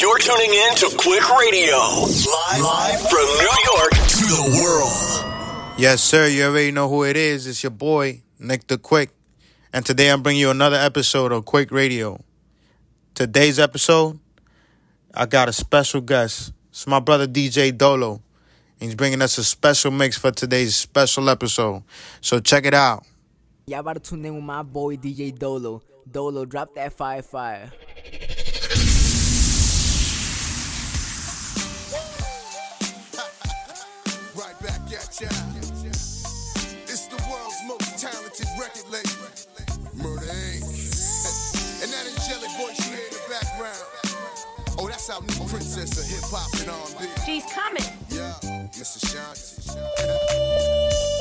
You're tuning in to Quick Radio, live, live from New York to the world. Yes, sir. You already know who it is. It's your boy, Nick the Quick. And today I'm bringing you another episode of Quick Radio. Today's episode, I got a special guest. It's my brother, DJ Dolo. He's bringing us a special mix for today's special episode. So check it out. Y'all about to tune in with my boy, DJ Dolo. Dolo, drop that fire fire. That's our new princess of hip hop and R&B. She's coming. Yeah, Mrs. Shanti.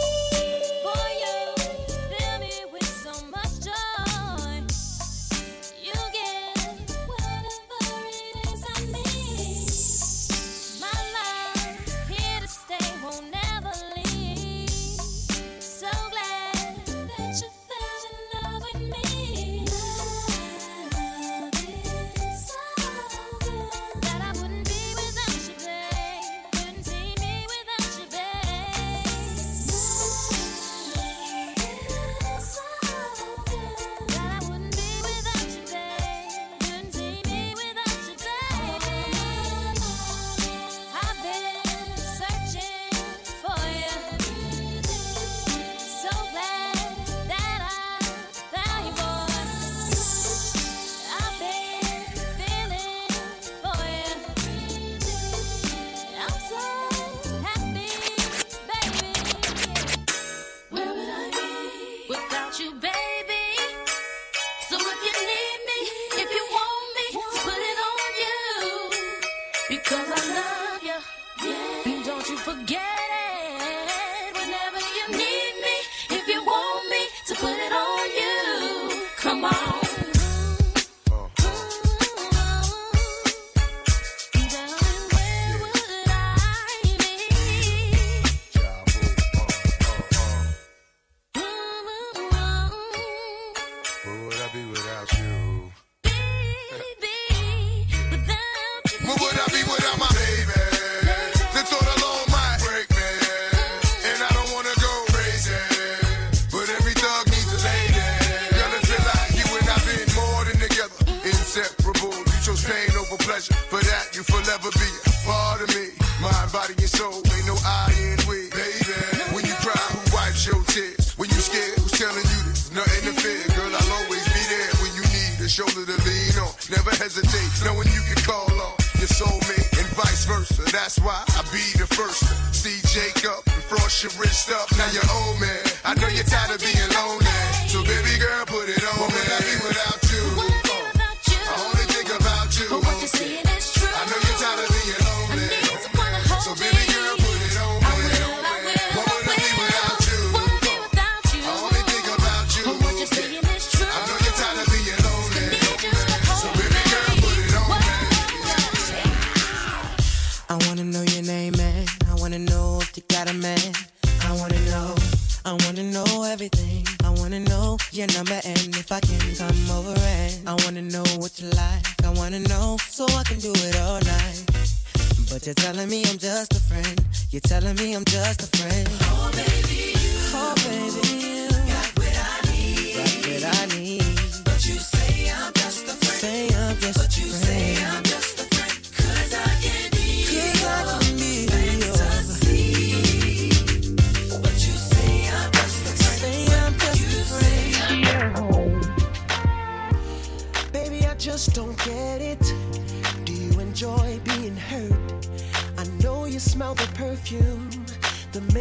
Come on.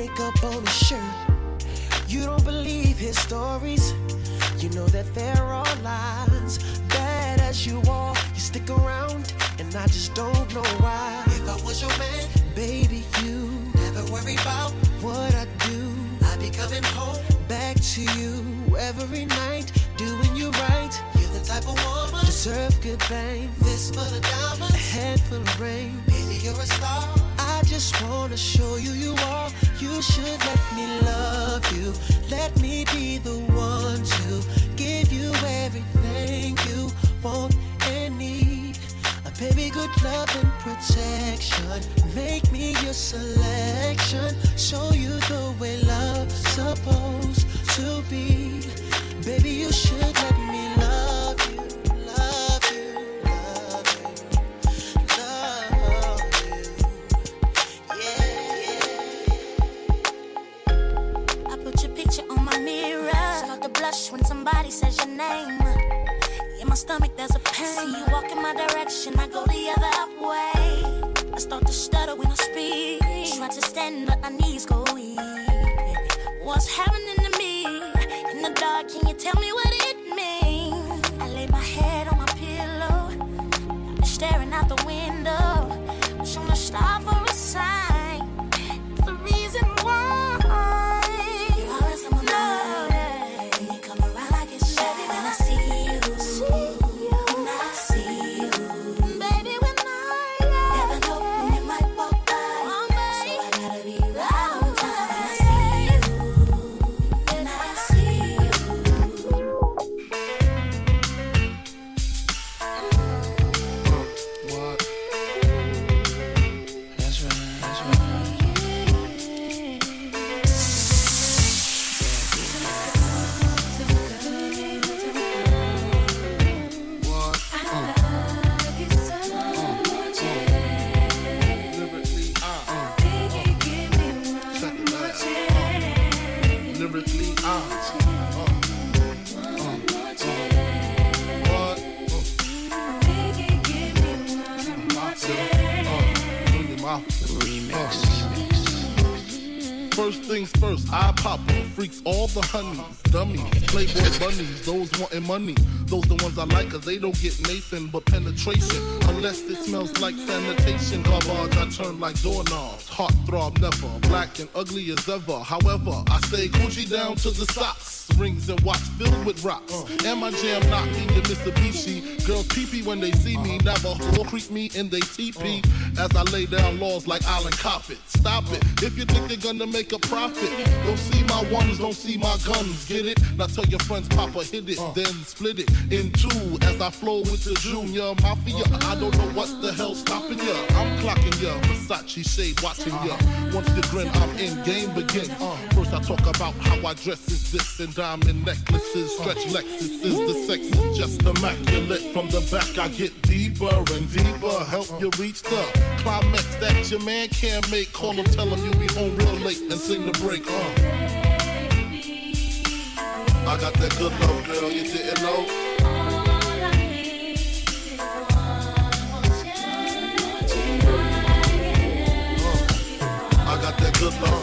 makeup on his shirt. You don't believe his stories. You know that there are lies. Bad as you are, you stick around, and I just don't know why. If I was your man, baby, you never worry about what I do. I'd be coming home back to you every night, doing you right. You're the type of woman deserve good fame. This for the diamonds, a handful of rain. Baby, you're a star. I just wanna show you you are you should let me love you. Let me be the one to give you everything you want and need. A baby, good love and protection. Make me your selection. Show you the way love's supposed to be. Baby, you should let me. Blush when somebody says your name. In my stomach, there's a pain. See you walk in my direction, I go the other way. I start to stutter when I speak. Try to stand, but my knees go weak. What's happening to me? In the dark, can you tell me what I pop. Freaks all the honeys, dummies, playboy bunnies, those wanting money. Those the ones I like, cause they don't get Nathan but penetration. Unless it smells like sanitation. Garbage, I turn like doorknobs. Heart throb never, black and ugly as ever. However, I stay Gucci down to the socks. Rings and watch filled with rocks. And my jam knock me to Mitsubishi. Girls pee when they see me. Never creep me in they teepee. As I lay down laws like Island Coppet. Stop it. If you think you're gonna make a profit, don't see my don't see my guns. Get it? Now tell your friends, Papa hit it, uh. then split it in two. As I flow with the Junior Mafia. Uh. I don't know what the hell's stopping ya. I'm clocking ya. Versace shade watching ya. Uh. Once you grin, I'm in game begin. Uh, first I talk about how I dress is this and diamond necklaces, stretch Lexuses. The sex is just immaculate. From the back I get deeper and deeper. Help you reach the climax that your man can't make. Call him, tell him you'll be home real late and sing the break. Uh. I got that good love, girl, you didn't know. Uh, I got that good love,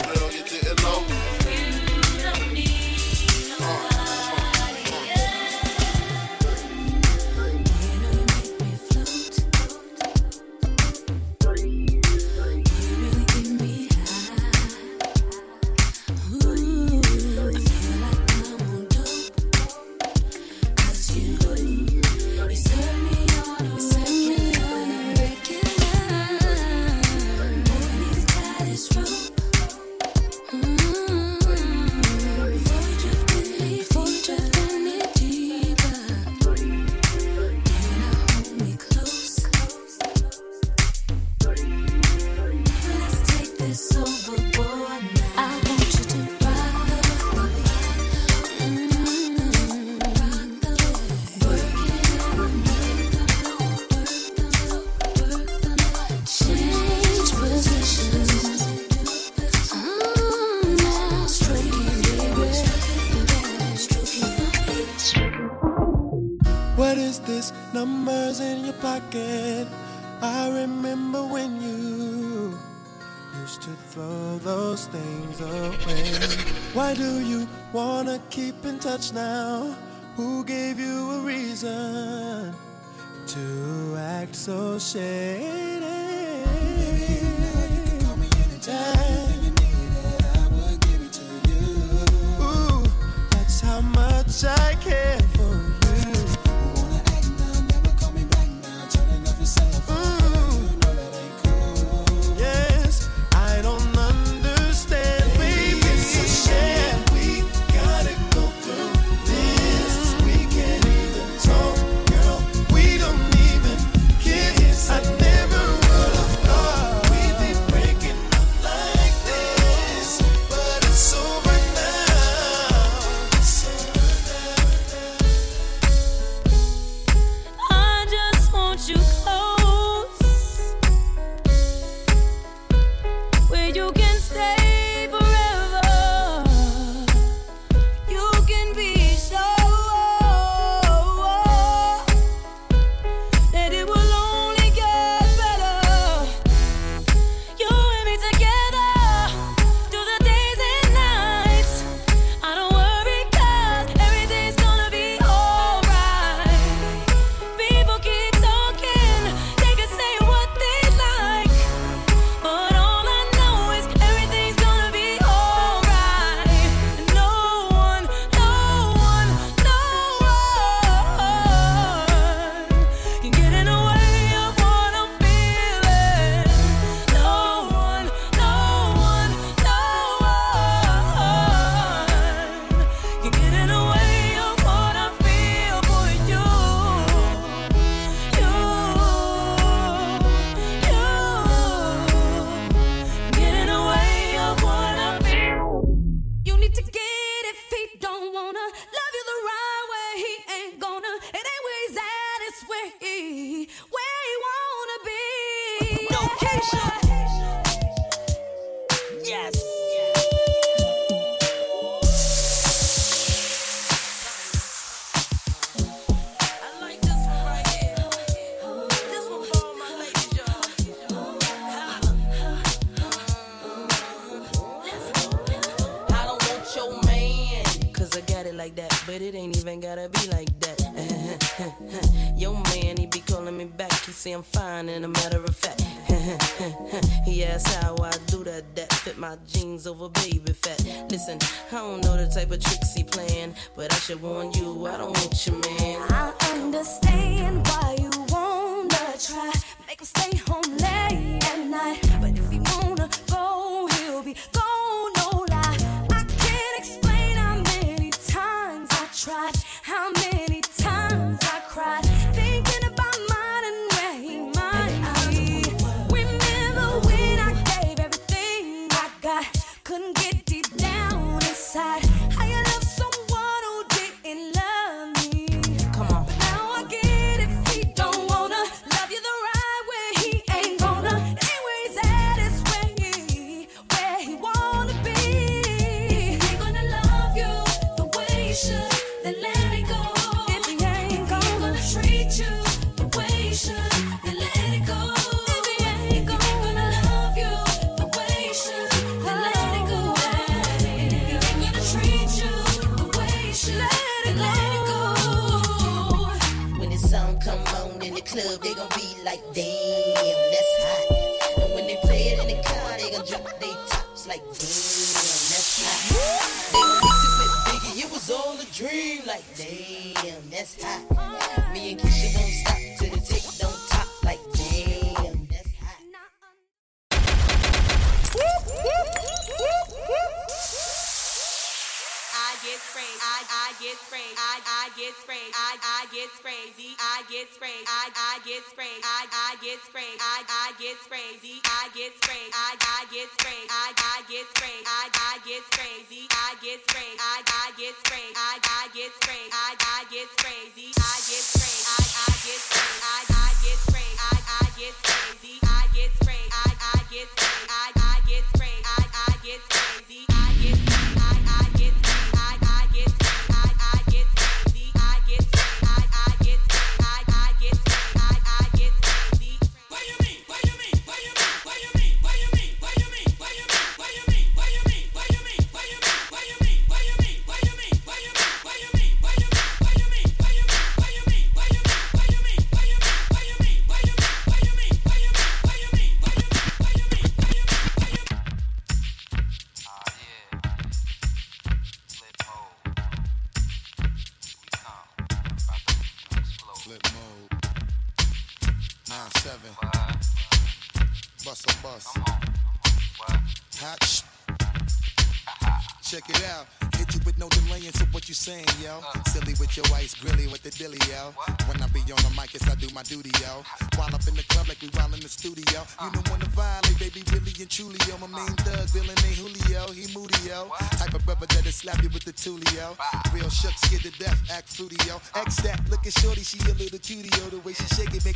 things away. Why do you wanna keep in touch now? Who gave you a reason to act so shady? Ooh, that's how much I you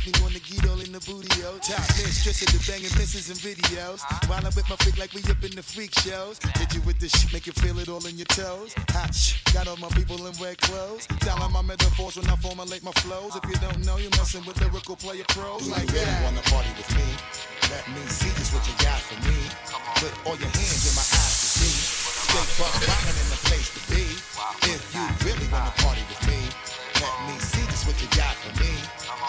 make me wanna get all in the booty, yo. Top mistress the banging misses and videos. While I'm with my freak like we up in the freak shows. You with this shit, make you feel it all in your toes. Hot got all my people in red clothes. My metaphors when I formulate my flows. If you don't know, you're messing with lyrical player pros like that. Wanna party with me? Let me see just what you got for me. Put all your hands in my eyes to see. Stay buck rockin' in the place to be. If you really wanna party with me, let me see just what you got for me.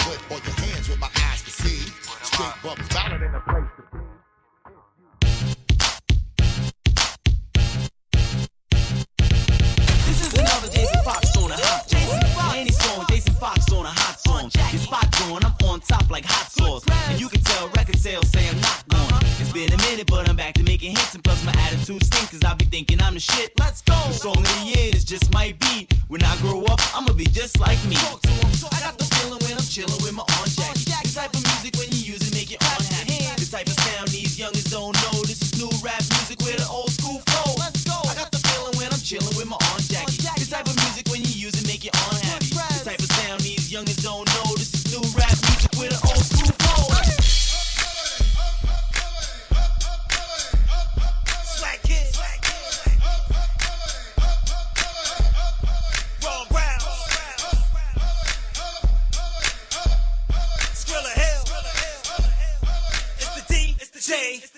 Put all your till my eyes can see. Straight buck solid in the place to be. This is another Jason Fox on a hot Jason Fox. Any Jason Fox on a hot song. Your spot going, I'm on top like hot sauce. And you can tell record sales say I'm not gone. Uh-huh. It's been a minute, but I'm back to making hits. And plus, my attitude stink, cause I be thinking I'm the shit. Let's go. The song of the year is just my beat. When I grow up, I'ma be just like me. Talk to him, I got the feeling when I'm chilling with my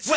J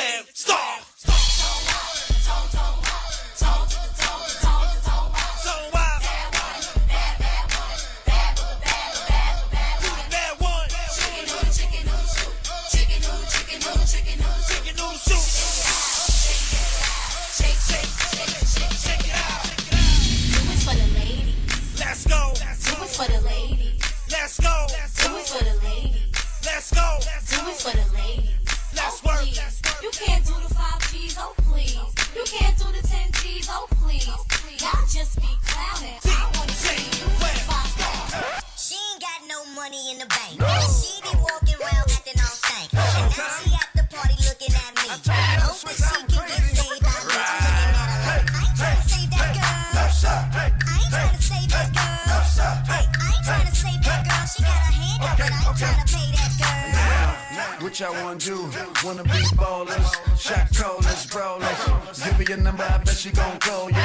just be clowning. I wanna see you with five stars. She ain't got no money in the bank. She be walking around acting all stank. And now she at the party looking at me. Hoping she can get saved by me. Looking at her like, I ain't trying to save that girl. I ain't trying to save that girl. Hey, I ain't trying to save that girl. She got her hand up, but I ain't trying to pay that girl. What y'all wanna do? Wanna be ballers, shot callers, brawlers. Give her your number, I bet she gon' call you.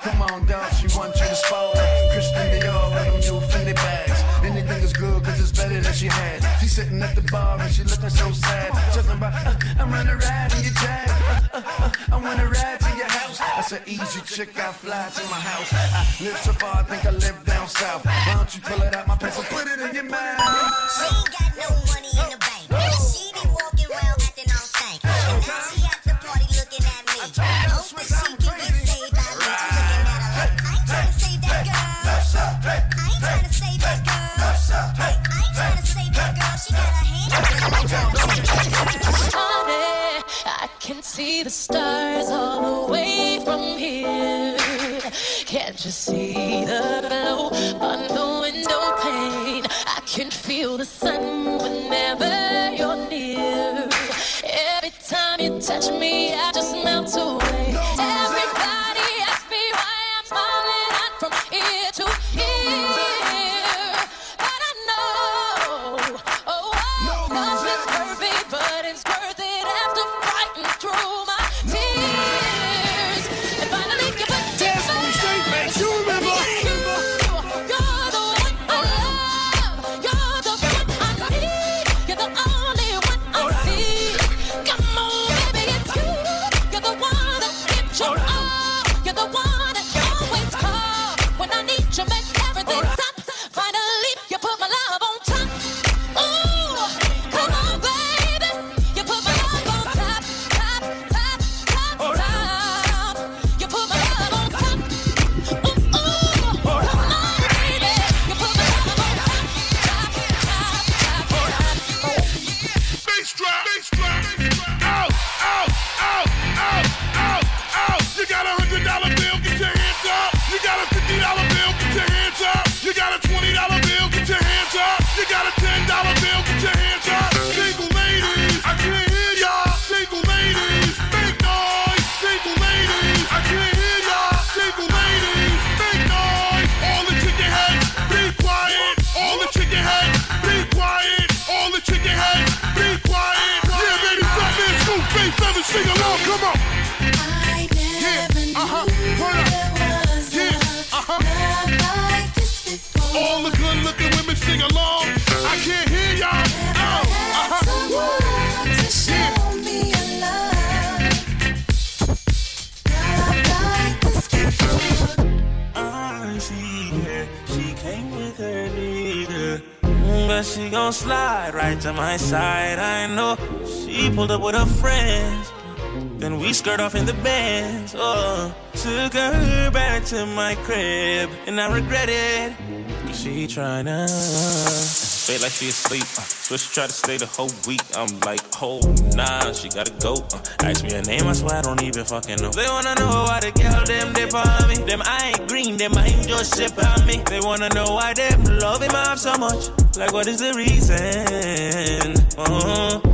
Come on, dog, she want you to spoil. Christian Dior them new Fendi bags. Anything is good, cause it's better than she had. She sitting at the bar and she looking so sad. Talking about, uh, I'm running ride in your jag. Uh, uh, uh, I wanna ride to your house. That's an easy chick, I fly to my house. I live so far, I think I live down south. Why don't you pull it out my pants and put it in your mouth? She ain't got no money in the bank. Can't see the in the Benz. Oh, took her back to my crib, and I regret it. Cause she tryna feel like she asleep. Uh, so she tried to stay the whole week. I'm like, oh nah, she gotta go. Uh, ask me her name, I swear I don't even fucking know. They wanna know why the girl them dip on me. Them I ain't green, them I ain't just shit on me. They wanna know why them love him off so much. Like what is the reason? Uh, mm,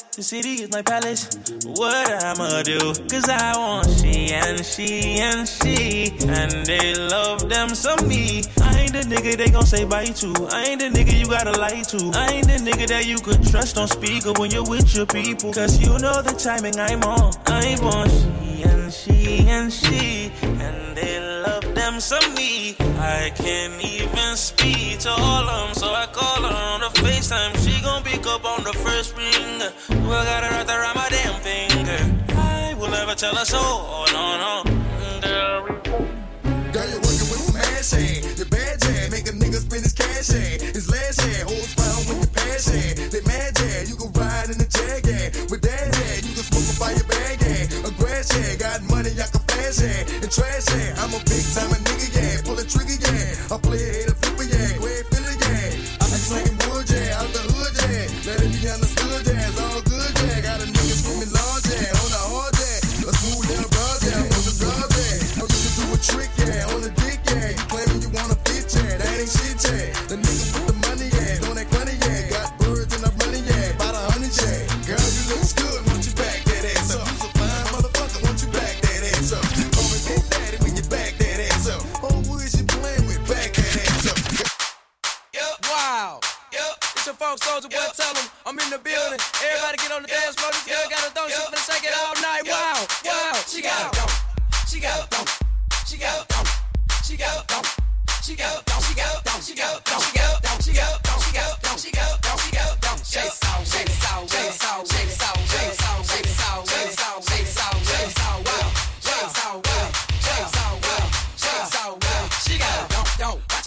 The city is my palace. What I'ma do? Cause I want she and she and she. And they love them some me. I ain't the nigga they gon' say bye to. I ain't the nigga you gotta lie to. I ain't the nigga that you could trust on speaker when you're with your people. Cause you know the timing I'm on. I want she and she and she. Them some me. I can't even speak to all of them, so I call her on the FaceTime. She gon' pick up on the first ring. Well, I got her right around my damn finger. I will never tell her so. Oh, no, no. Girl, you're working with some ass hand. Your bad jam, make a nigga spend his cash hand. His last hand, holds found with you pass hand. They mad jam, you can ride in the jag. With that hand, you can smoke a fire bag hand. A grass hand, got money, I can hand. And trash I'm a big time nigga, yeah. Pull a trigger, yeah. I play a soldier boy. Tell them I'm in the building. Everybody get on the dance floor. This girl got a thong. She finna shake it all night. Wow. Wow. She got a thong. She got a thong. She got a thong. She got a thong. She got a thong. She got a thong.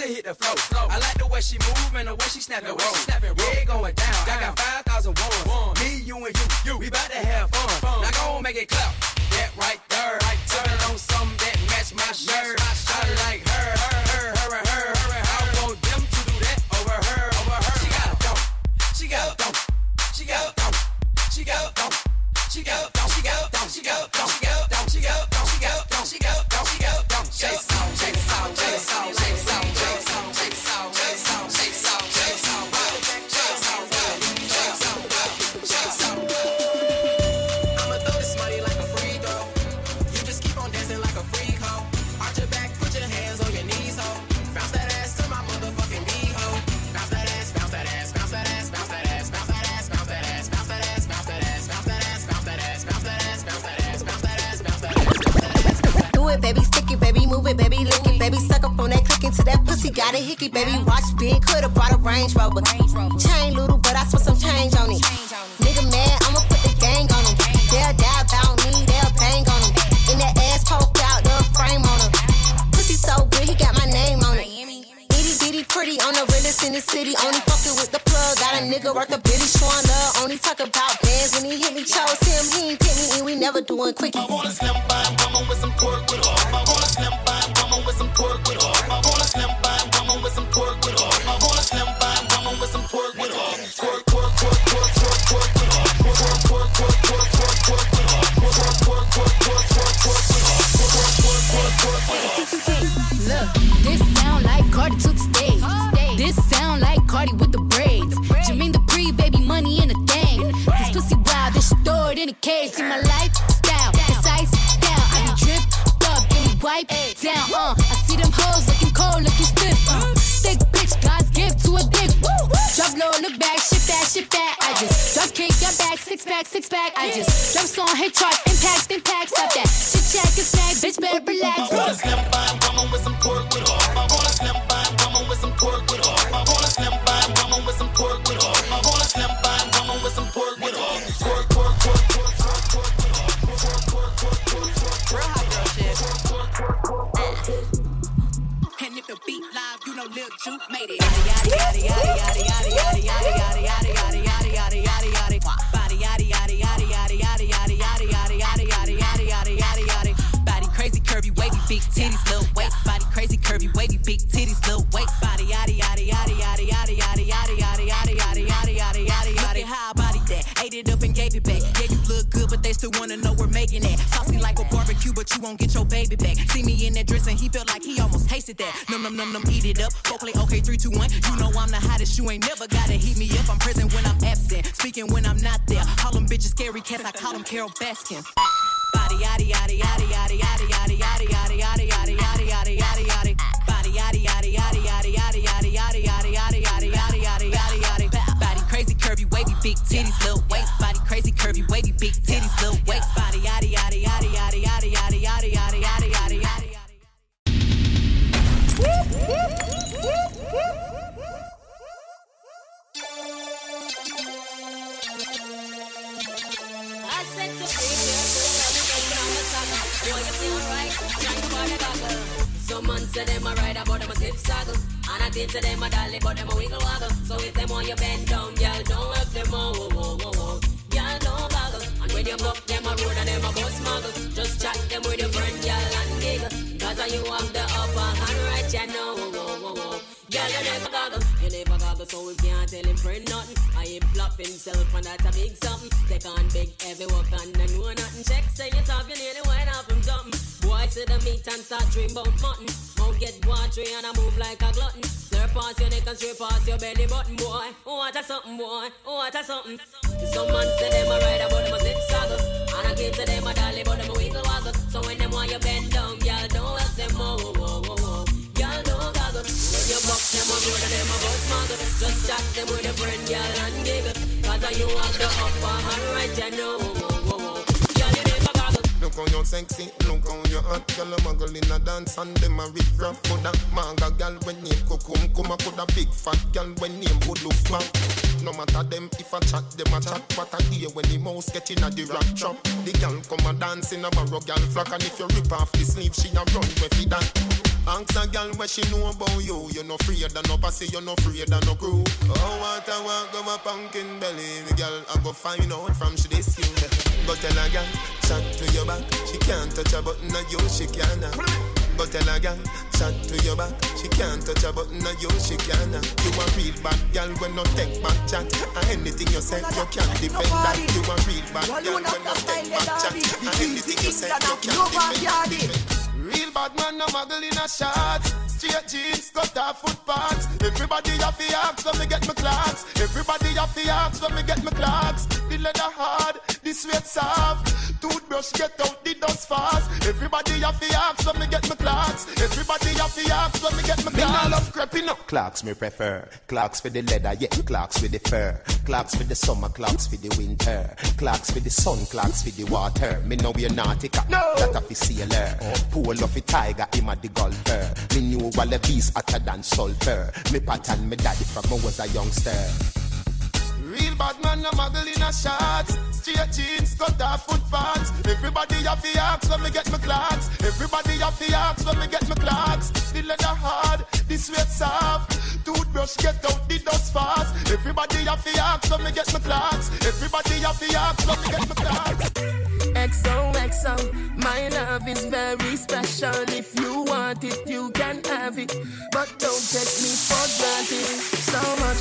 Her hit the flow. I like the way she move and the way she snap and roll. Yeah, going down. I got 5,000 ones. Me, you, and you. You. We bout to have fun. Now go make it clap. That right there. Turn on something that match my shirt. I like her, her, her, her, and her. I want them to do that over her, over her. She got a thump. She got a thump. She got a thump. She got a thump. She got a. Range Rover. Titties, little waist. Body crazy, curvy, wavy, big titties, little waist. Body yada yada yada yada yada yada yada yada yada yada yada yada. Look at how I body that, ate it up and gave it back. Yeah, you look good, but they still wanna know we're making it. Saucy like a barbecue, but you won't get your baby back. See me in that dress and he felt like he almost tasted that. Num num num num, eat it up. Go play okay, three, two, one. You know I'm the hottest. You ain't never gotta heat me up. I'm present when I'm absent, speaking when I'm not there. Bitches scary cats. I call them Carole Baskins. Body yaddy yaddy yaddy yaddy yaddy yaddy yaddy yaddy yaddy yaddy yaddy yaddy yaddy yaddy. Body yaddy yaddy yaddy yaddy yaddy yaddy yaddy yaddy yaddy yaddy yaddy yaddy yaddy yaddy. Body crazy curvy wavy big titties little waist. Body crazy curvy wavy big titties little waist. I to them a dolly, but them a wiggle waggle. So if them want you bend down, girl, don't have them all. Whoa, whoa, whoa, whoa. Girl, don't goggle. And when you buck them a road and them a bus muggle. Just chat them with your friend, girl, and giggle. Cause you have the upper hand right, you know. Whoa, whoa, whoa, whoa. Girl, you never goggle. You never goggle, so we can't tell him friend nothing. I him flop himself, and that's a big something. Take on big, heavy work, and I know nothing. Check, say you top, you nearly went off him something. See the meat and start dream about mutton. Mouth get watery and I move like a glutton. Slurp past your neck and straight past your belly button, boy. Oh, what a something, boy. Oh, what a something. Some man say them a ride about them a zip saddle. And I give to them a dolly, but them a wiggle waggle. So when them want you bend down, y'all don't help them, oh, oh, oh, oh, oh. Y'all don't goggle. When you buck them a road and them a bus muggle. Just chat them with a friend, y'all, and giggle. Cause you have the upper hand right, you know. Look how you sexy, look how you hot. Girl, a muggle in a dance and them a rip rap Coulda manga girl when name kukum Kuma coulda big fat girl when name back No matter them if I chat, them a chat. What I hear when the mouse get in a the rock trap. The girl come a dance in a barrow girl flock. And if you rip off the sleeve, she a run with it that Ask a girl what she know about you. You no afraid of no pussy, you no afraid of no crew. Oh, what I want, go my pumpkin belly. The girl, I go find out from she this you. Go tell a girl, chat to your back. She can't touch a button, and you she can't. Go tell a girl, chat to your back. She can't touch a button, and you she can't. You a real bad girl when no take back chat. And anything you say, you can't defend that. You a real bad girl when no take back chat. And anything you say, you can defend that Real bad man, no muggle in a shots. Straight jeans, cut off footpaths. Everybody have the axe when me get my clocks. Everybody have the axe when me get my clocks. The leather hard, the sweat soft. Toothbrush get out the dust fast. Everybody have the axe when me get my clocks. Everybody have the axe when me get my clocks. Me nah love creeping up. Clocks me prefer. Clocks for the leather, yeah. Clocks for the fur. Clocks for the summer, clocks for the winter. Clocks for the sun, clocks for the water. Me know we're nautica. No. That a fi sailor. Pool of a tiger, him a the golfer. Me knew all beast hotter than sulfur. Me pattern me daddy from I was a youngster. Real bad man, no muggle in a shots. Straight jeans, cut off footpaths. Everybody have the axe when me get my clocks. Everybody have the axe when me get my clocks. The leather hard, the sweat soft. Toothbrush get out the dust fast. Everybody have the axe when me get my clocks. Everybody have the axe when me get my clocks. XOXO, my love is very special. If you want it, you can have it. But don't take me for granted. So much,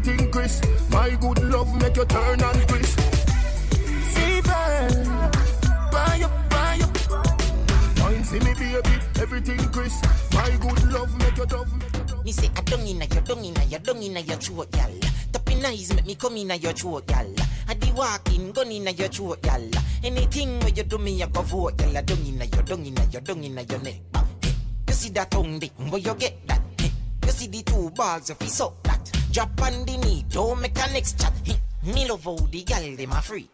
Everything crisp. My good love make you turn and crisp. Fever, buy up, buy up. Wine see me, baby, everything crisp. My good love make you tough. Me say I don't inna your dung inna your dung inna your throat, y'all. Tapping eyes make me come inna your throat, y'all. I di walking gun inna your throat, y'all. Anything where you do me, I go vote, y'all. Dung inna your dung inna your dung inna your neck. You see that tongue dick, where you get that? You see the two balls, you suck that. Drop on the knee, don't make a next chat. Me love how the gal them a freak.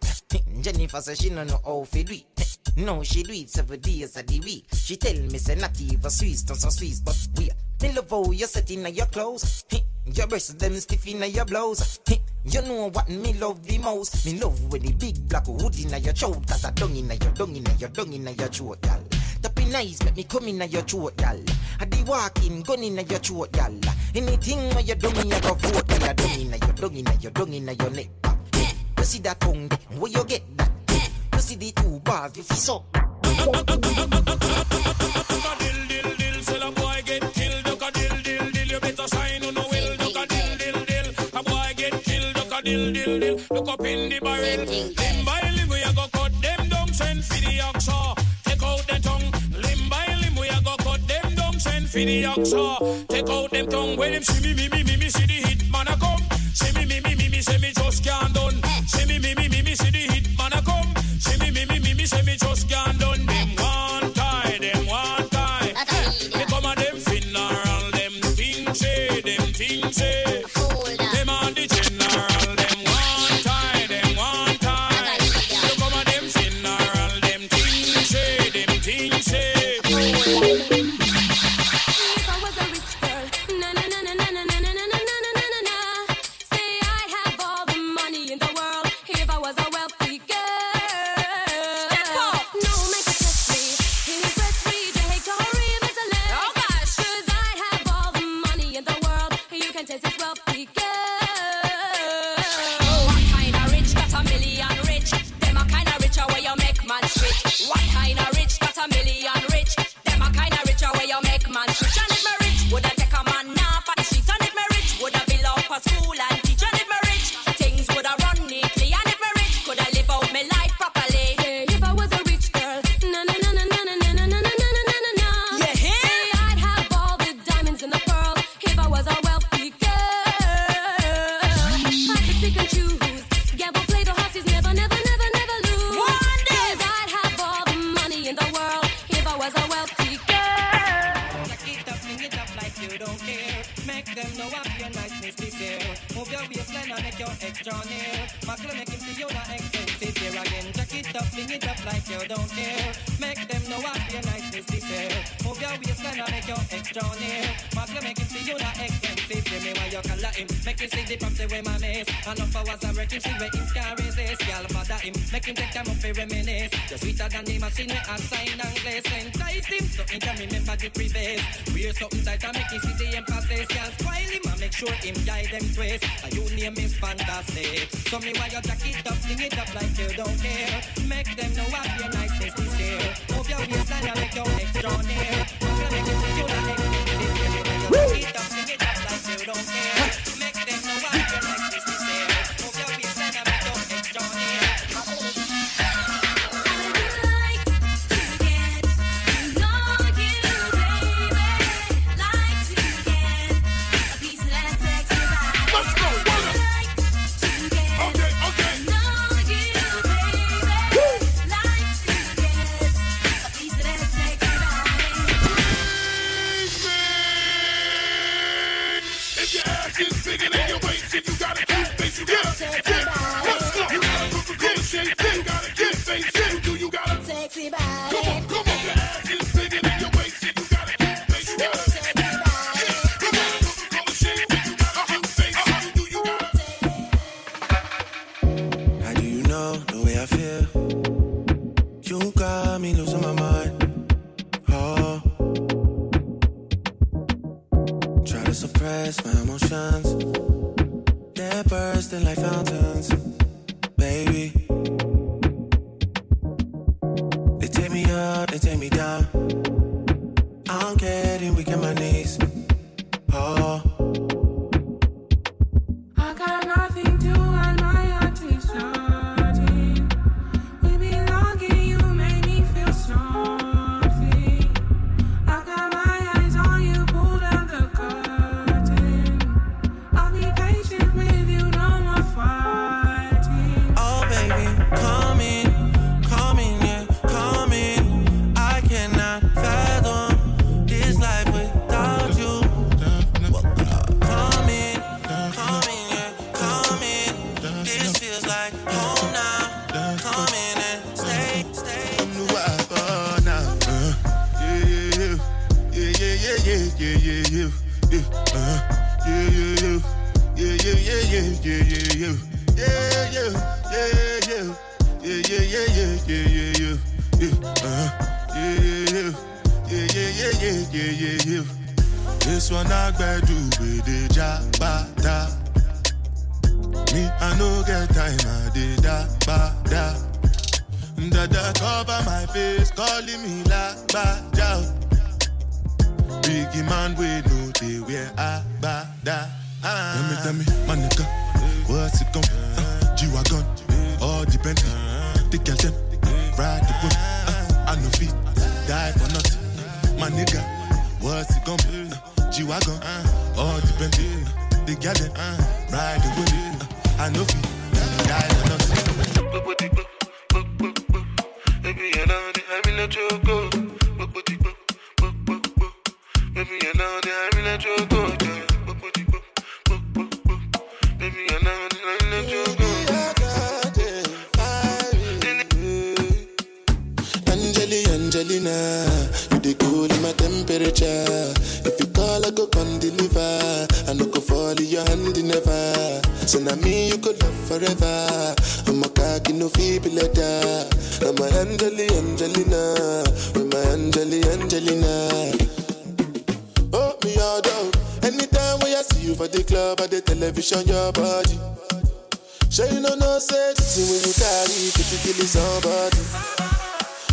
Jennifer says she no know how fi do it. No, she do it seven days a the week. She tell me say not even Swiss, not so Swiss, but we. Me love how you set in your clothes. Your breasts them stiff in your blouse. You know what me love the most? Me love when the big black hood in your throat, cause I dung in your dung in your dung in your throat, girl. Tapping nice. make me come in your throat, y'all. I be walking gun in your throat, y'all. Anything where you do me, I go vote, y'all. Dung in your dung in your dung in your neck. You see that tongue, where you get that? You see the two bars, you fi suck. Dill, dill, dill, sell a boy get killed. Duck a dill, dill, dill, you better shine on the will. A boy get killed. Look up in the barrel. Limb by limb, go cut them down, send for the for the action. Take out them tongue when them see me, me, me, me, me, see the hit man a come. See me, me, me, me, me, say me just can't done. See me, me, me, me, me, see the hit man a come. See me, me, me, me, me, say me just can't done. Well Get bigger than your waist, if you gotta keep pace. You gotta get What's it gonna be? G-Wagon, uh, all depend The garden, uh, ride the wind, uh, I know fi, die or nothing. Baby, I know go. Baby, I know go. Baby, I know I. Angelina cool in my temperature. If you call, I go come deliver. I no go fall in your hand never. So now me you could love forever. I'm a cocky no feeble letter. I'm a Angeli Angelina. With my Angeli Angelina. Oh me all down. Anytime when I see you for the club or the television, your body. Sure you know no say when you carry, 50 kill somebody.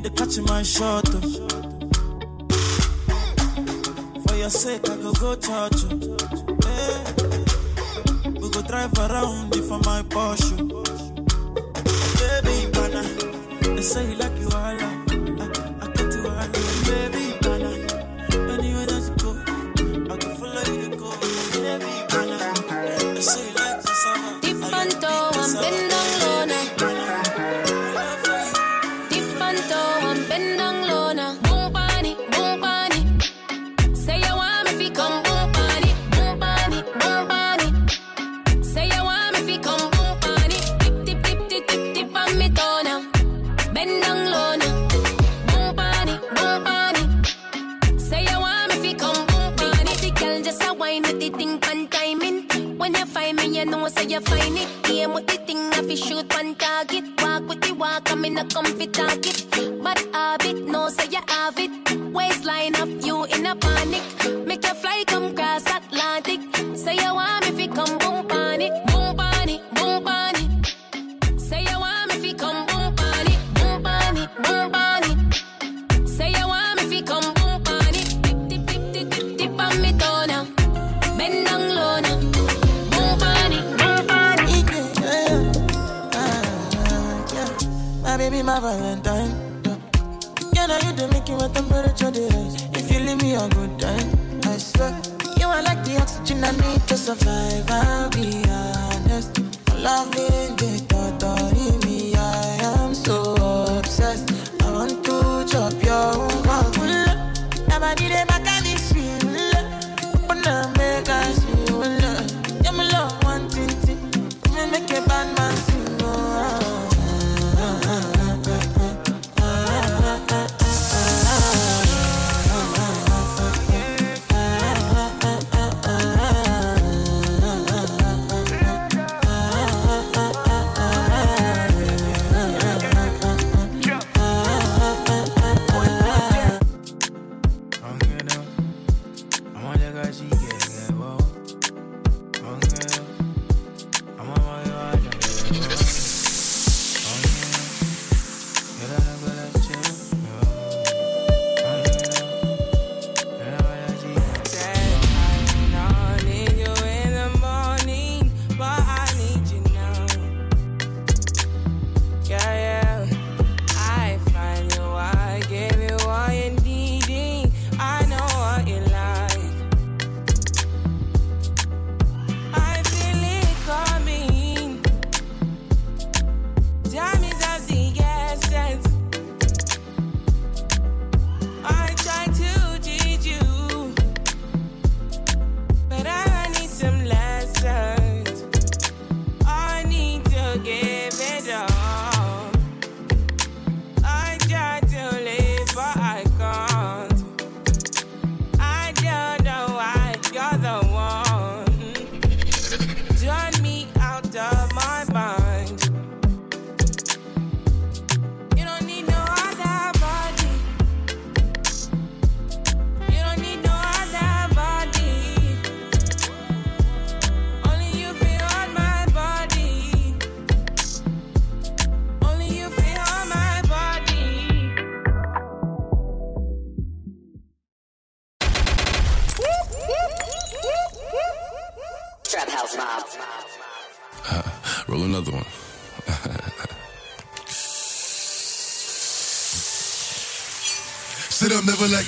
be the catch my shot. Oh. For your sake, I go go touch you. Hey. We go drive around if for my Porsche. Baby, bana, they say you like you are. I, I get you, I baby.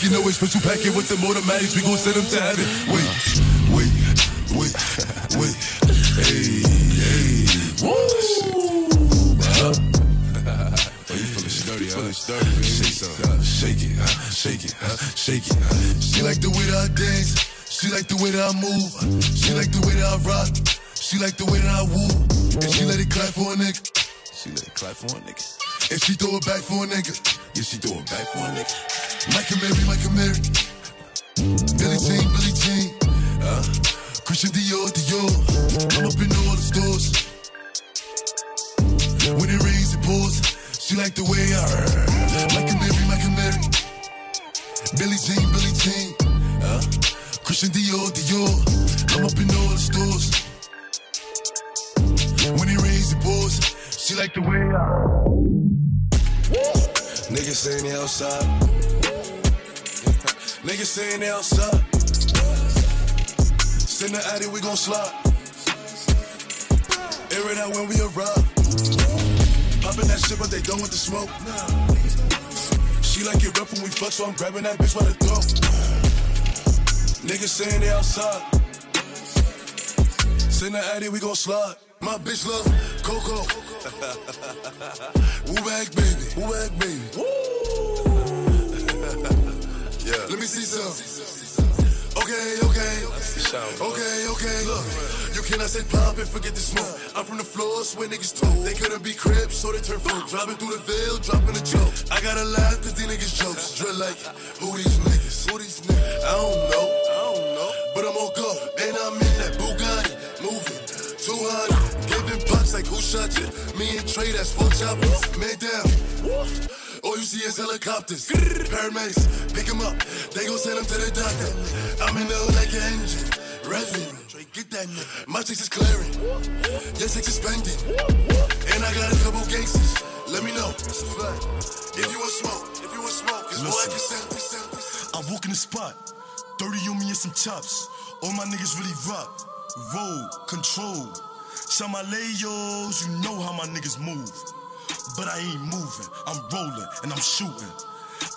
Like you know it. Special packet with them automatics. We gon' send them to heaven. Wait, wait, wait, wait. Hey, hey. Woo! Huh? Oh, you feeling sturdy? Feeling sturdy. Shake, uh, shake it, uh, shake it, uh, shake it. Uh. She like the way that I dance. She like the way that I move. She like the way that I rock. She like the way that I woo. And she let it clap for a nigga. She let it clap for a nigga. And she throw it back for a nigga. Yeah, she throw it back for a nigga. Mike and Mary, Mike and Mary. Niggas saying they outside. Send the addy, we gon' slide. Air it out when we arrive. Poppin' that shit, but they done with the smoke. She like it rough when we fuck, so I'm grabbing that bitch by the throat. Niggas saying they outside. Send the addy, we gon' slide. My bitch love Coco. Woo back, baby. Woo back, baby. Yeah. Let me see some. Okay, okay. Okay, okay. Look, you cannot say pop and forget the smoke. I'm from the floors where niggas told. They couldn't be cribs, so they turn folk. Driving through the veil, dropping a joke. I gotta laugh cause these niggas jokes. Drill like, who these niggas? Who these niggas? I don't know. I don't know. But I'm on go. And I'm in that Bugatti. Moving. 200. Giving pucks like who shot you? Me and Trey, that's four choppers. Man down. All you see is helicopters. Paramedics, pick him up. They gon' send him to the doctor. I'm in the hood like an engine. Revving. Get that nigga. My chicks is clearing. Your chicks is spending. And I got a couple gangsters. Let me know. That's a fact. If you want smoke, if you want smoke, it's more like a. I walk in the spot, 30 on me and some chops. All my niggas really rock. Roll, control. Some my layos, you know how my niggas move. But I ain't moving, I'm rolling and I'm shooting.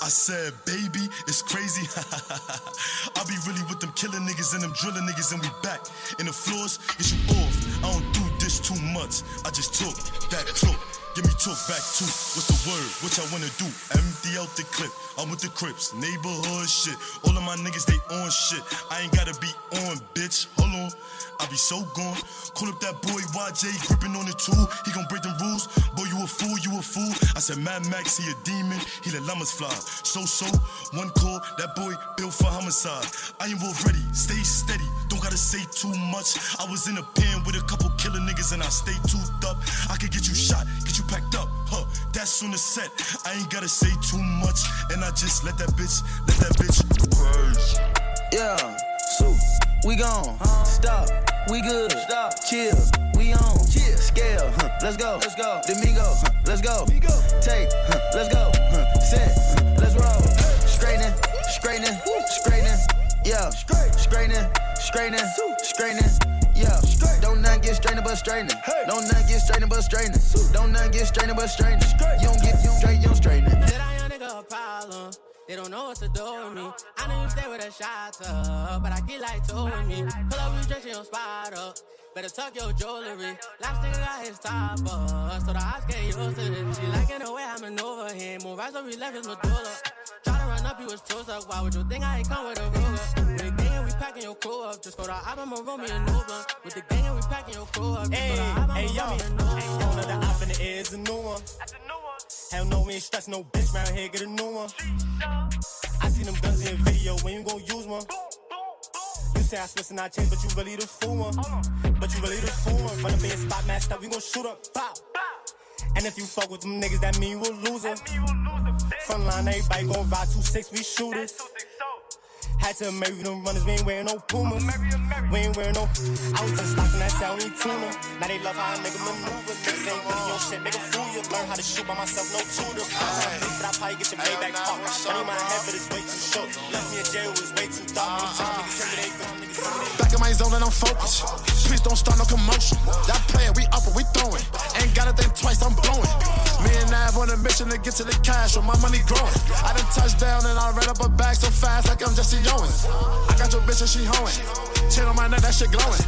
I said, baby, it's crazy. I be really with them killing niggas and them drilling niggas, and we back in the floors. Get you off. I don't do this too much. I just took that talk. Give me talk back too. What's the word? What y'all wanna do? Empty out the clip. I'm with the Crips, neighborhood shit. All of my niggas, they on shit. I ain't gotta be on, bitch. Hold on. I be so gone. Call up that boy YJ, gripping on the tool. He gon' break them rules. Boy, you a fool, you a fool. I said, Mad Max, he a demon. He let llamas fly. So, so, one call, that boy built for homicide. I ain't ready, stay steady. Don't gotta say too much. I was in a pen with a couple killer niggas and I stay toothed up. I could get you shot, get you packed up. Huh, that's on the set. I ain't gotta say too much. And I just let that bitch, let that bitch crash. Yeah, so we gone. Stop, we good. Stop, chill, we on. Chill, scale, huh, let's go. Let's go. Domingo, huh, let's go. Take, huh, let's go. Huh, set, huh, let's roll. Straightening, straightening, straightening. Yeah, straightening, straightening, straightening. Yeah, don't not get strained but straightening. Don't not get strained but straightening. Don't not get strained but straightening. You don't get straight, you don't straighten it. Did I young nigga a problem? They don't know what to do with me. I know you stay with a shot up, but I get like two with me. Pull up, we dress your spot up. Better tuck your jewelry. Last nigga got his top up, so the eyes get used to this. She liking the way I maneuver him. Move right so we left his medulla. Try to run up, he was too stuck. Why would you think I ain't come with a ruler? Packing your crew up. Just go to album and roll me a new one. With the gang and we packing your crew up. Just Hey, go to album hey, and yo, roll me a new one. hey, yo, another op in the air is a new one. Hell no, we ain't stress no bitch round here, get a new one. I see them guns in video, when you gon' use one? You say I switch and I change, but you really the fool one. But you really the fool one. Run up in your spot, matched up, we gon' shoot up, pop. And if you fuck with them niggas, that mean you a loser. Front line, everybody gon' ride 2-6, we shooters. Had to marry them runners, we ain't wearing no Puma. We ain't wearing no. I was just stocking that sound, tuna. Now they love how a nigga maneuver. Niggas ain't really your shit, nigga fool you. Learn how to shoot by myself, no tutor. Sometimes but I probably get your Maybach park. Money in my head, but it's way too short. Left me in jail, it was way too dark. Back in my on and I'm focused. Please don't start no commotion. Y'all playing, we up and we throwing. Ain't gotta think twice, I'm blowing. Me and Nav on a mission to get to the cash, with my money growing. I done touched down and I ran up a bag so fast like I'm Jesse I got your bitch and she hoeing. Chain on my neck, that shit glowing.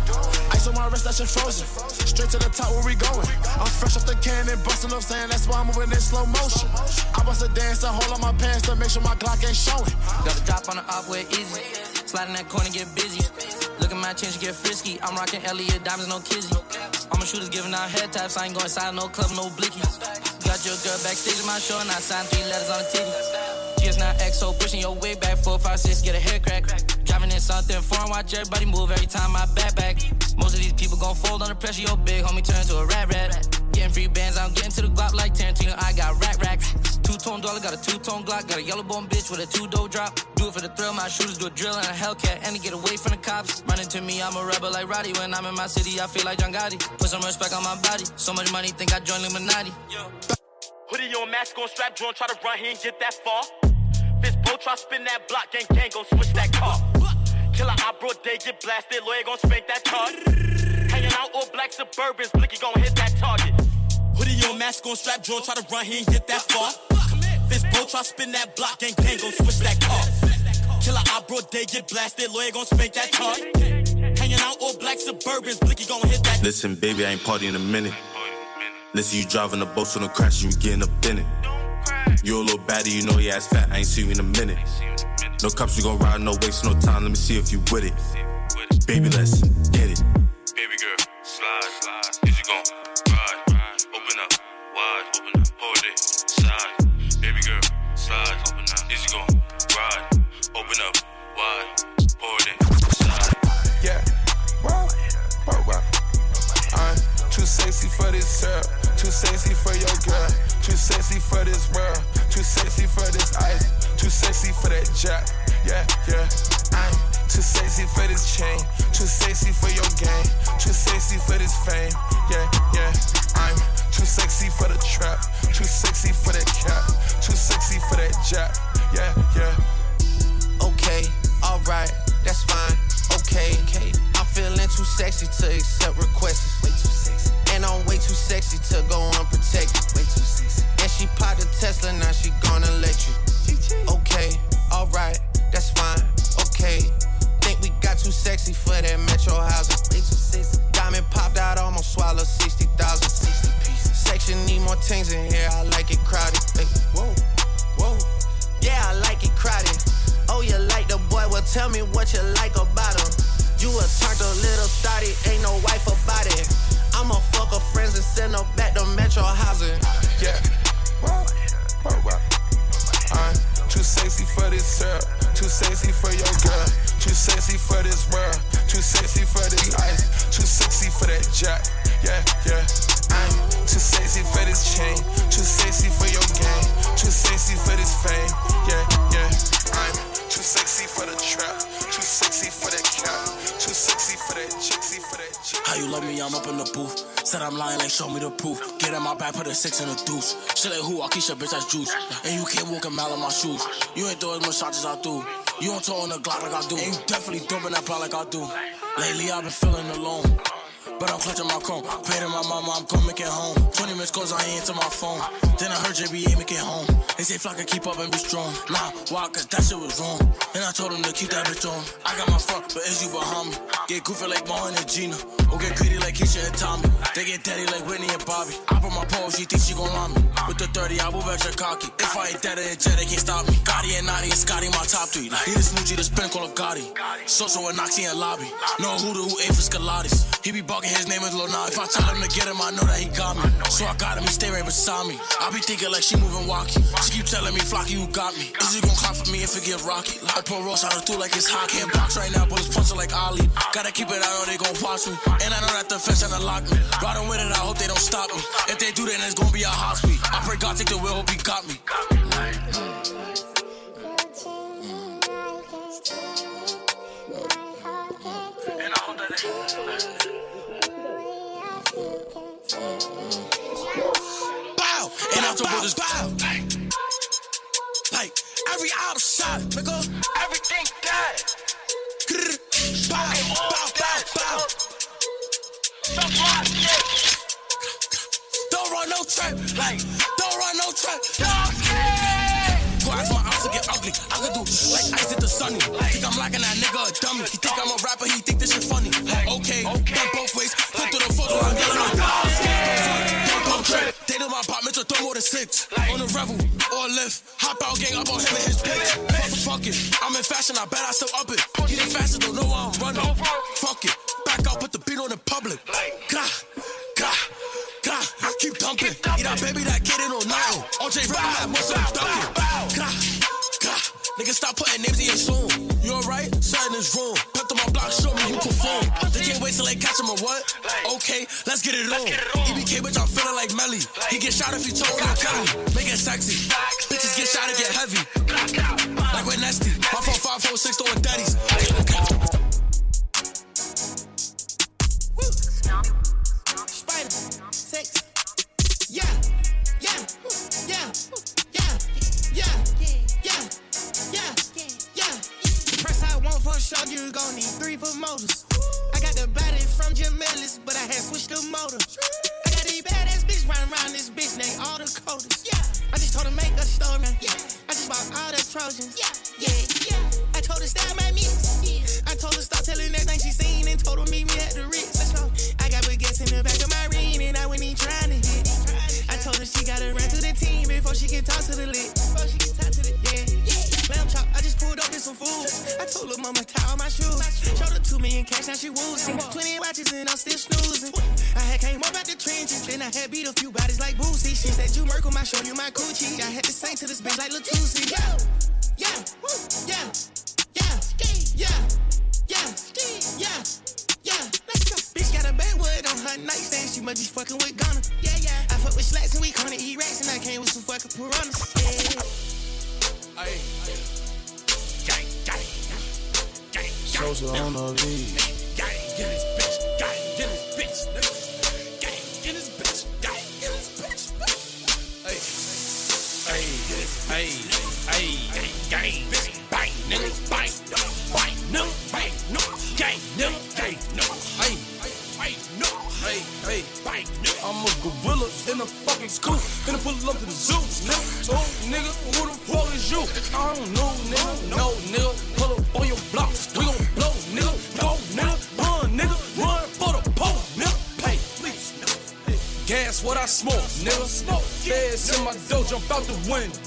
Ice on my wrist, that shit frozen. Straight to the top, where we going? I'm fresh off the can and busting up, saying that's why I'm moving in slow motion. I bust a dance and hold on my pants to make sure my Glock ain't showing. Got a drop on the up where easy. Slide in that corner, get busy. Look at my change, get frisky. I'm rocking Eliantte diamonds, no kizzy. All my shooters giving out head taps. I ain't going inside no club, no blickies. Got your girl backstage at my show, and I signed three letters on the titty. GS not XO, pushing your wig back. Four, five, six, get a hair crack. Driving in something foreign, watch everybody move every time I back back. Most of these people gon' fold under pressure. Your big homie turn to a rat rat. Getting free bands, I'm getting to the Glock like Tarantino. I got rack racks. Two tone dollar, got a two tone Glock, got a yellow bone bitch with a two dough drop. Do it for the thrill, my shooters do a drill and a Hellcat, and to get away from the cops. Running to me, I'm a rebel like Roddy. When I'm in my city, I feel like John Gotti. Put some respect on my body. So much money, think I joined Illuminati. Hoodie on, mask on, strap drawn, try to run, he ain't get that far. Fist blow, try spin that block, gang gang, go switch that car. Killer op, bro, day get blasted, lawyer gon' spank that card. Hanging out all black suburbans, blicky gon' hit that target. Hoodie on, mask on, strap drawn, try to run, he ain't get that far. Fist blow, try spin that block, gang gang, go switch that car. Killer op, bro, day get blasted, lawyer gon' spank that card. Hanging out all black suburbans, blicky gon' hit that. Listen, baby, I ain't partying a minute. Listen, you driving the boat, so no crash, you getting up in it. You a little baddie, you know your ass fat, I ain't see you in a minute. No cups, you gon' ride, no waste, no time, let me see if you with it. Baby, let's get it. Baby girl, slide, slide. Is you gon' ride, ride? Open up, wide, open up, hold it, side. Baby girl, slide, open up. Is you gon' ride? Open up, wide, hold it, side. Yeah, wow, wow, wow. I'm too sexy for this syrup, too sexy for your girl, too sexy for this world, too sexy for this ice, too sexy for that jack. Yeah, yeah. I'm too sexy for this chain, too sexy for your game, too sexy for this fame. Yeah, yeah. I'm too sexy for the trap, too sexy for that cap, too sexy for that jack. Yeah, yeah. Okay, alright, that's fine. Okay, okay. I'm feeling too sexy to accept requests. And I'm way too sexy to go unprotected. Way too sexy. And she popped a Tesla, now she gonna let you. Okay, alright, that's fine. Okay. Think we got too sexy for that your bitch that's juice. And you can't walk a mile in my shoes. You ain't doing as much shots as I do. You don't toe on the Glock like I do. And you definitely dumping that pot like I do. Lately I've been feeling alone. But I'm clutching my chrome. Paid to my mama, I'm it home. 20 minutes calls, I ain't to my phone. Then I heard JBA make it home. They say Flock can keep up and be strong. Nah, why? Cause that shit was wrong. And I told him to keep that bitch on. I got my front, but is you behind me? Get goofy like Mo and Gina. Or get greedy like Keisha and Tommy. They get daddy like Whitney and Bobby. I put my pole, she thinks she gon' lie me. With the 30, I move extra cocky. If I ain't dead in jet, they can't stop me. Gotti and Naughty and Scotty, my top three. Need a smoochie to spin, call a Gotti. Social and Noxie and Lobby. No who to who ate for Scalatis. He be barking, his name is Lil Nas. If I tell him to get him, I know that he got me. So I got him, he stay right beside me. I be thinking like she moving walkie. She keep telling me, Flocky, you got me. Is he gon' clap for me if it get rocky? I pull Ross out of two like it's hockey. Can't box right now, but it's punching like Ali. Gotta keep it out or they gon' watch me. And I that the fence tryna lock me. Riding with it, I hope they don't stop me. If they do, then it's gonna be a hot speed. I pray God take the wheel, hope he got me. Bow! And the brothers bow. Like every out of shot, nigga. Everything dead. Bow, Bow, bow, bow. Don't run no trap, like, don't run no trap. Go ask my ops to get ugly. I could do like ice at the sunny. Think I'm locking that nigga a dummy. He think I'm a rapper, he think this shit funny. Okay, done both ways. Flip through the photo, I'm yelling on trap. They know my apartments are throw more than six. On the revel or lift. Hop out, gang up on him and his bitch. Fuck, fuck it. I'm in fashion, I bet I still up it. He the fastest, don't know why I'm running. Fuck it. Back out, put the beat on the public. Eat that baby that get it or nothing. OJ them ducking. Gah, gah. Nigga, stop putting names in your song. You alright? Something is wrong. Pep to my block, show me you perform. They can't wait till they catch him or what? Okay, let's get it on. EBK, bitch, I'm feeling like Melly. He get shot if he told him Kelly. Make it sexy. Bitches get shot and get heavy. Like we're nasty. My phone 546 throwing daddies. Spider, six. Yeah, yeah, yeah, yeah, yeah, yeah, yeah, yeah. Press I want for sure, you gon' need three promoters. I got the body from Jim Ellis, but I had switched the motor. I got these badass bitch running around this bitch all the coders. Yeah, I just told her make a story. Yeah, I just bought all the Trojans. Yeah, yeah, yeah. I told her my mix. I told her stop telling everything she seen and told her meet me at the Ritz. I got baguettes in the back of my ring and I wasn't even trying to hit. Told her she gotta run through the team before she can talk to the lit. Before she can talk to the yeah. Lamb chop, I just pulled up in some food. I told her mama tie all my shoes. Showed her two million cash, now she woozing. Twenty watches and I'm still snoozing. I had came up out the trenches, then I had beat a few bodies like Boosie. She said you Merkle, my show you my coochie. I had to sing to this bitch like Latusi. Yeah, yeah, yeah, yeah, yeah, yeah, yeah, yeah. Let's go. Bitch got a backwood on her nightstand. She must be fucking with Ghana. Came with some fucking piranhas. Yeah. Hey. Social on the lead. Jump out the window,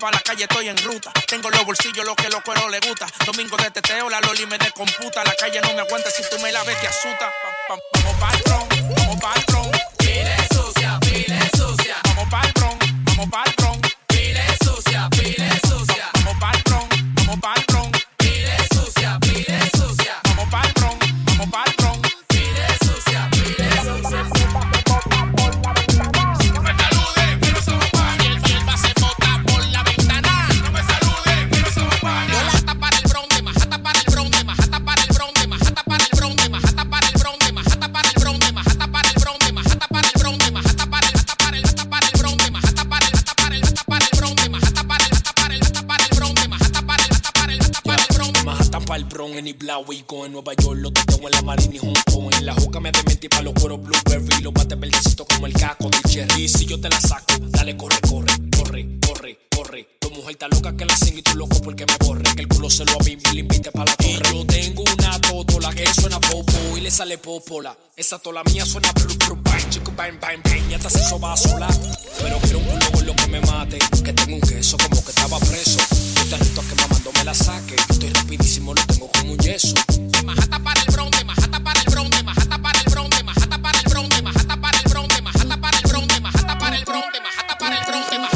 Para la calle, estoy en ruta. Tengo los bolsillos, lo que los cueros le gusta. Domingo de teteo, la loli me descomputa. La calle no me aguanta, si tú me la ves te asusta. Vamos pa'l bron, vamos pa'l sale popola. Esa tola mía suena blu blu bang, chico bang bang bang. Ya te se soba sola. Pero quiero un culo con lo que me mate. Que tengo un queso como que estaba preso. Un tarrito que mamando me la saque. Estoy rapidísimo, lo tengo como un yeso. De majata para el bron, de majata para el bron, de majata para el bron, de majata para el bron, de majata para el bron, de majata para el bron, de majata para el bron, de majata para el bron, de majata.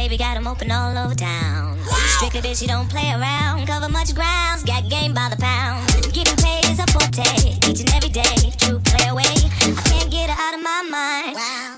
baby got him open all over town. Wow. Strictly bitch, you don't play around. Cover much grounds, got game by the pound. Getting paid is a forte, each and every day. True play away. I can't get her out of my mind. Wow.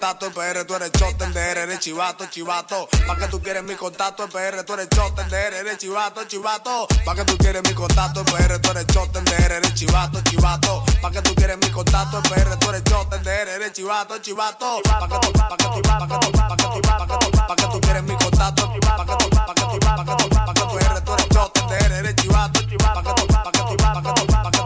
contacto, PR, tú eres chotender, eres chivato, chivato. Pa' que tú quieres mi contacto, el PR, tú eres chotender, eres chivato, chivato. Pa' que tú quieres mi contacto, el PR, tú eres chotender, eres chivato, chivato. Pa' que tú quieres mi contacto, el PR, tú eres chotender, eres chivato, chivato. Pa' que tú, pa' que tú, pa' que tú, pa' que tú, pa' que tú, pa' que tú quieres mi contacto, pa' que tú, pa' que tú, pa' que tú, pa' que tú eres chotender, eres chivato, pa' que tú, pa' que tú, pa' que tú, pa' que tú.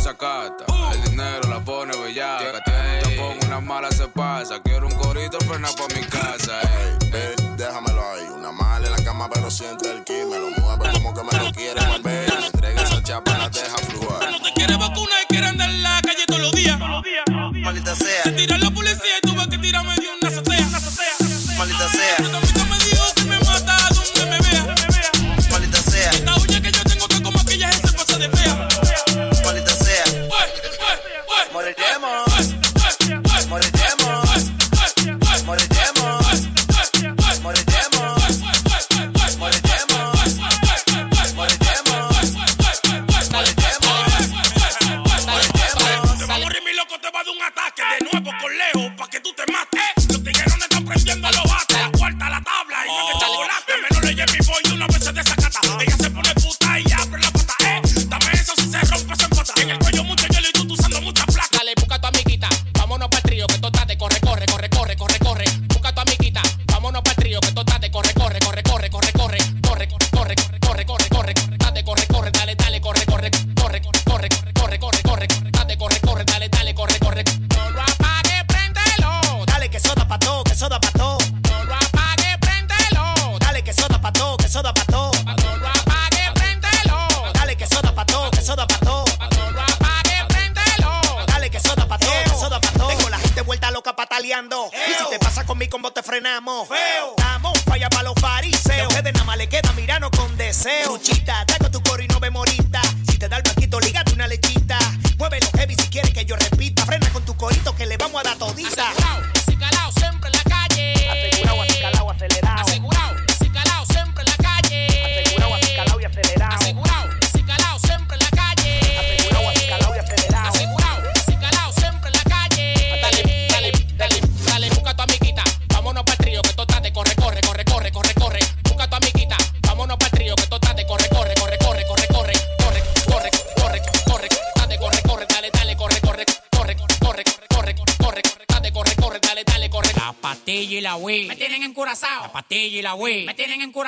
desacata. Uh. El dinero la pone bellaca. Tiene un una mala se pasa. Quiero un corito, frena pa' mi casa. Eh.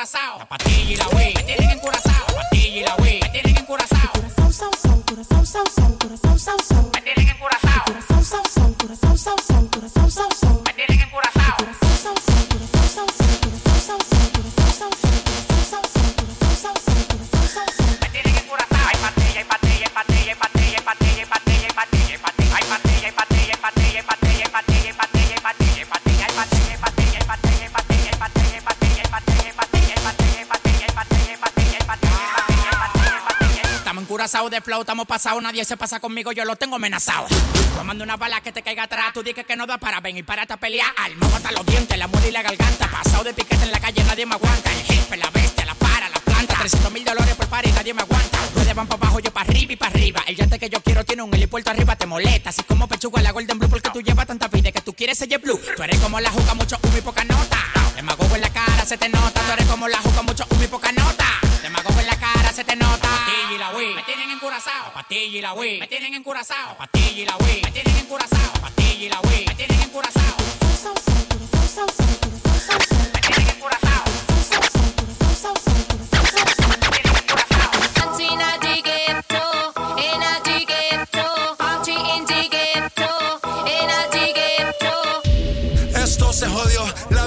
coração. Flow, estamos pasados, nadie se pasa conmigo, yo lo tengo amenazado. Tomando una bala que te caiga atrás, tú dices que no da para ven y para esta pelea. Alma hasta los dientes, la muerte y la garganta. Pasado de piquete en la calle, nadie me aguanta. El jefe, la bestia, la para, la planta. 300 mil dólares por par y nadie me aguanta. Ustedes van para abajo, yo para arriba y para arriba. El yate que yo quiero tiene un helipuerto arriba, te molesta. Así como pechuga la Golden Blue, porque tú llevas tanta vida que tú quieres ser blue. Tú eres como la juca, mucho humo y poca nota. Demagogo en la cara, se te nota. Tú eres como la juca, mucho humo y poca nota. Demagogo en la cara, se te nota. Y la Wii, encurazao. Patilla y la Wii, me tienen encurazao. Patilla y la Wii, me tienen encurazao. Patilla y la Wii, me tienen encurazao. Me tienen encurazao.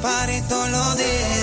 para todo lo de